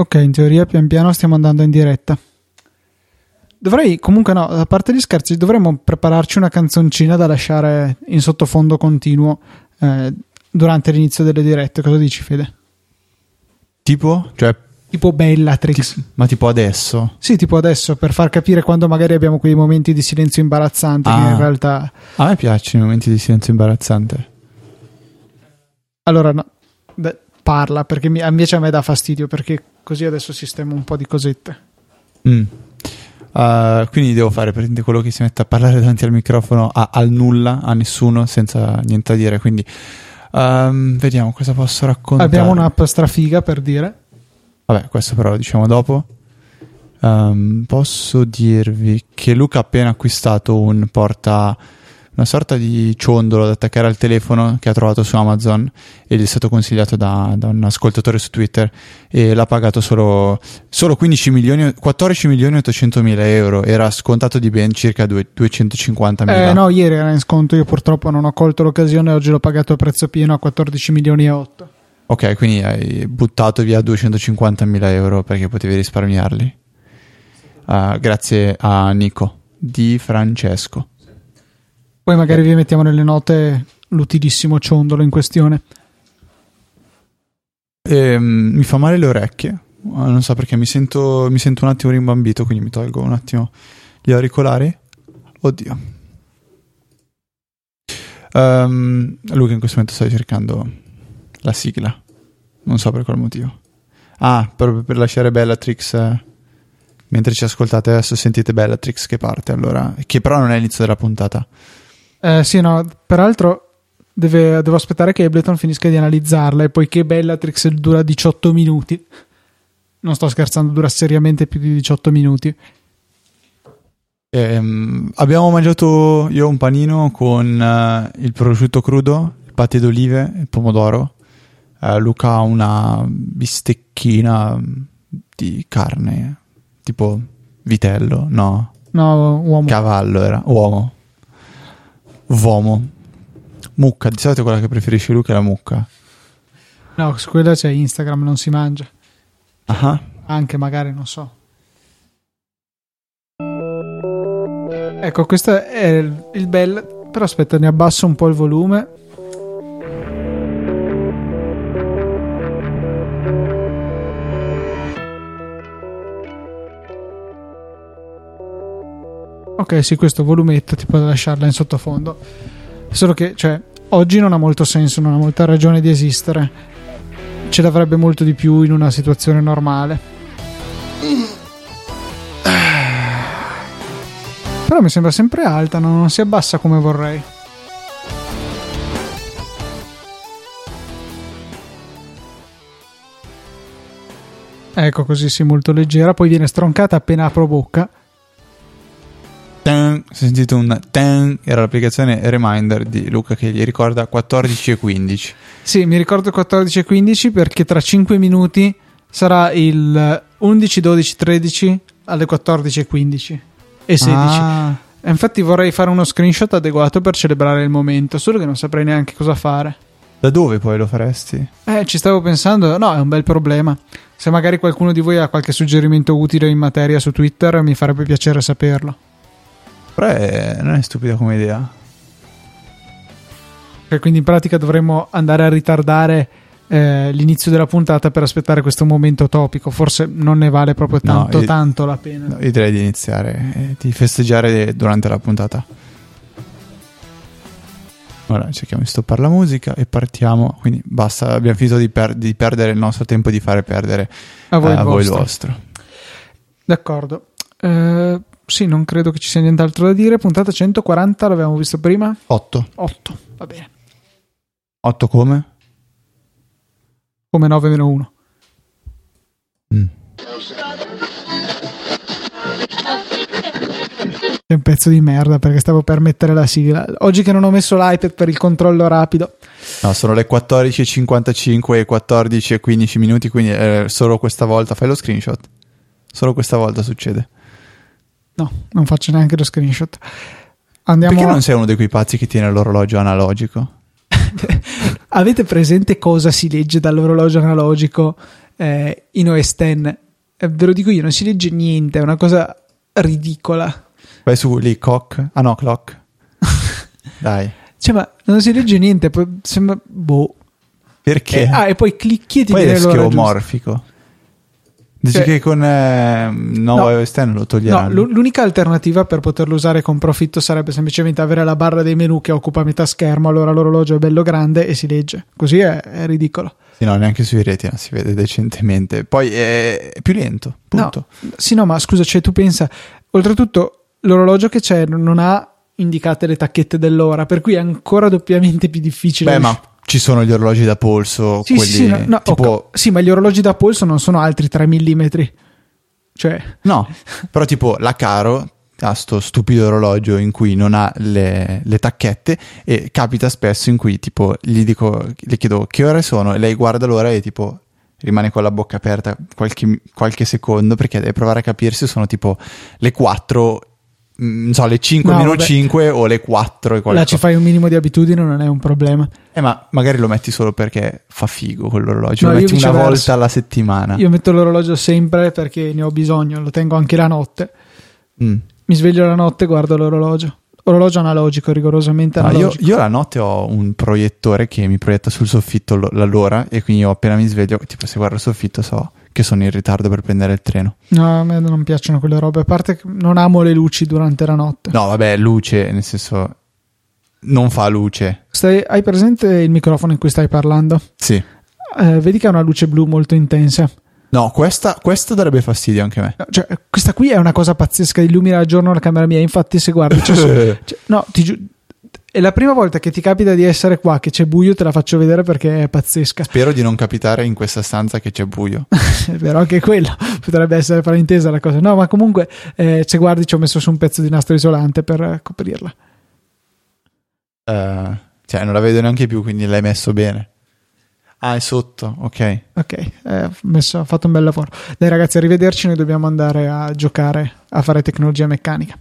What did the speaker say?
Ok, in teoria pian piano stiamo andando in diretta. Dovrei, comunque no, a parte gli scherzi, dovremmo prepararci una canzoncina da lasciare in sottofondo continuo eh, durante l'inizio delle dirette. Cosa dici, Fede? Tipo? Cioè, Tipo Bellatrix. ti- ma tipo adesso? Sì, tipo adesso, per far capire quando magari abbiamo quei momenti di silenzio imbarazzanti che Ah. in realtà... A me piacciono i momenti di silenzio imbarazzante. Allora, no, beh, parla, perché mi- invece a me dà fastidio, perché così adesso sistemo un po' di cosette. Mm. Uh, quindi devo fare praticamente quello che si mette a parlare davanti al microfono a, al nulla, a nessuno, senza niente da dire. Quindi ehm, vediamo cosa posso raccontare. Abbiamo un'app strafiga per dire. Vabbè, questo però lo diciamo dopo. Ehm, posso dirvi che Luca ha appena acquistato un porta una sorta di ciondolo da attaccare al telefono che ha trovato su Amazon e gli è stato consigliato da, da un ascoltatore su Twitter e l'ha pagato solo, solo 15 milioni 14 milioni e 800 mila euro. Era scontato di ben circa due- 250 mila. Eh, no, ieri era in sconto, io purtroppo non ho colto l'occasione, oggi l'ho pagato a prezzo pieno a 14 milioni e 8. ok quindi hai buttato via 250 mila euro perché potevi risparmiarli. Ah, grazie a Nico. Di Francesco Poi magari vi mettiamo nelle note l'utilissimo ciondolo in questione. Ehm, mi fa male le orecchie. Ah, Non so perché mi sento, mi sento un attimo rimbambito, quindi mi tolgo un attimo gli auricolari. Oddio. Ehm, Luca in questo momento sta cercando la sigla. Non so per quale motivo. Ah, proprio per lasciare Bellatrix. eh, mentre ci ascoltate adesso sentite Bellatrix che parte allora. Che però non è l'inizio della puntata. Eh, sì, no, peraltro deve- devo aspettare che Ableton finisca di analizzarla e poiché Bellatrix dura 18 minuti, non sto scherzando, dura seriamente più di 18 minuti. Ehm, abbiamo mangiato io un panino con eh, il prosciutto crudo, il paté d'olive e il pomodoro. Eh, Luca ha una bistecchina mm, di carne, tipo vitello, no, No, uomo. cavallo era, uomo, uomo, mucca. Di solito quella che preferisce Luca è la mucca. No, su quella c'è Instagram, non si mangia. Ah, Anche magari, non so. Ecco, questo è il bel... Però aspetta, ne abbasso un po' il volume. Ok, sì, questo volumetto ti può lasciarla in sottofondo. Solo che, cioè, oggi non ha molto senso, non ha molta ragione di esistere. Ce l'avrebbe molto di più in una situazione normale. Però mi sembra sempre alta, non si abbassa come vorrei. Ecco, così sì, molto leggera. Poi viene stroncata appena apro bocca. Tan, ho sentito un tan, era l'applicazione Reminder di Luca che gli ricorda 14 e 15. Sì, mi ricordo 14 e 15 perché tra 5 minuti sarà il 11, 12, 13 alle 14 e 15 e 16. Ah, E Infatti vorrei fare uno screenshot adeguato per celebrare il momento, solo che non saprei neanche cosa fare. da dove poi lo faresti? Eh, ci stavo pensando, no, è un bel problema. Se magari qualcuno di voi ha qualche suggerimento utile in materia su Twitter, mi farebbe piacere saperlo. Però è- non è stupida come idea. Cioè, quindi in pratica dovremmo andare a ritardare eh, l'inizio della puntata per aspettare questo momento topico. Forse non ne vale proprio No, tanto, io- tanto la pena. No, io direi di iniziare e di festeggiare durante la puntata. Ora cerchiamo di stoppare la musica e partiamo. Quindi basta, abbiamo finito di, per- di perdere il nostro tempo e di fare perdere A voi, eh, il a voi il vostro. vostro. D'accordo. Eh, sì, non credo che ci sia nient'altro da dire. Puntata 140, l'abbiamo visto prima. 8. 8, va bene. 8 come? Come 9 meno 1. Mm. È un pezzo di merda perché stavo per mettere la sigla. Oggi che non ho messo l'iPad per il controllo rapido. No, sono le 14.55 e 14 e 15 minuti, quindi eh, solo questa volta fai lo screenshot. Solo questa volta succede. No, non faccio neanche lo screenshot. Andiamo Perché non sei uno di quei pazzi che tiene l'orologio analogico? Avete presente cosa si legge dall'orologio analogico eh, in OS X. Eh, ve lo dico io, non si legge niente, è una cosa ridicola. Vai su lì, cock. Ah no, clock. Dai. Cioè, ma non si legge niente, poi sembra... Boh. Perché? Eh, ah, e poi clicchi e ti Poi viene è l'ora giusta. scheomorfico. Dici Cioè- che con eh, No. iOS 10 lo No, toglieranno? l'u- l'unica alternativa per poterlo usare con profitto sarebbe semplicemente avere la barra dei menu che occupa metà schermo, allora l'orologio è bello grande e si legge. Così è, è ridicolo. Sì, no, neanche sui retina si vede decentemente. Poi è è più lento, punto. No, sì, no, ma scusa, cioè tu pensa, oltretutto l'orologio che c'è non ha indicate le tacchette dell'ora, per cui è ancora doppiamente più difficile. Beh, ma ci sono gli orologi da polso, Sì, quelli sì, no, no, tipo... ok. sì, ma gli orologi da polso non sono altri 3 mm. Cioè, No, però tipo la Caro ha sto stupido orologio in cui non ha le, le tacchette e capita spesso in cui tipo gli dico, le chiedo che ore sono e lei guarda l'ora e tipo rimane con la bocca aperta qualche, qualche secondo perché deve provare a capire se sono tipo le 4, mm, non so, le 5 No, meno vabbè. 5 o le 4 e là qualcosa. ci fai un minimo di abitudine, non è un problema. Eh, ma magari lo metti solo perché fa figo quell'orologio, No, lo metti una volta alla settimana. Io metto l'orologio sempre perché ne ho bisogno, lo tengo anche la notte. Mm. Mi sveglio la notte e guardo l'orologio. Orologio analogico, rigorosamente No, io, analogico. io la notte ho un proiettore che mi proietta sul soffitto lo- l'ora e quindi io appena mi sveglio, tipo se guardo il soffitto so che sono in ritardo per prendere il treno. No, a me non piacciono quelle robe. A parte che non amo le luci durante la notte. No, vabbè, luce, nel senso non fa luce. Stai- hai presente il microfono in cui stai parlando? Sì. Eh, vedi che ha una luce blu molto intensa. No, questa, questa darebbe fastidio anche a me. No, Cioè, questa qui è una cosa pazzesca, illumina a giorno la camera mia. Infatti, se guardi, su- cioè, no, ti giu- è la prima volta che ti capita di essere qua, che c'è buio, te la faccio vedere perché è pazzesca. Spero di non capitare in questa stanza che c'è buio. Però anche quello potrebbe essere fraintesa la cosa. No, ma comunque, eh, se guardi, ci ho messo su un pezzo di nastro isolante per eh, coprirla. Eh, cioè, non la vedo neanche più, quindi l'hai messo bene. Ah, è sotto, ok. Ok, eh, messo- ho fatto un bel lavoro. Dai, ragazzi, arrivederci. Noi dobbiamo andare a giocare a fare tecnologia meccanica.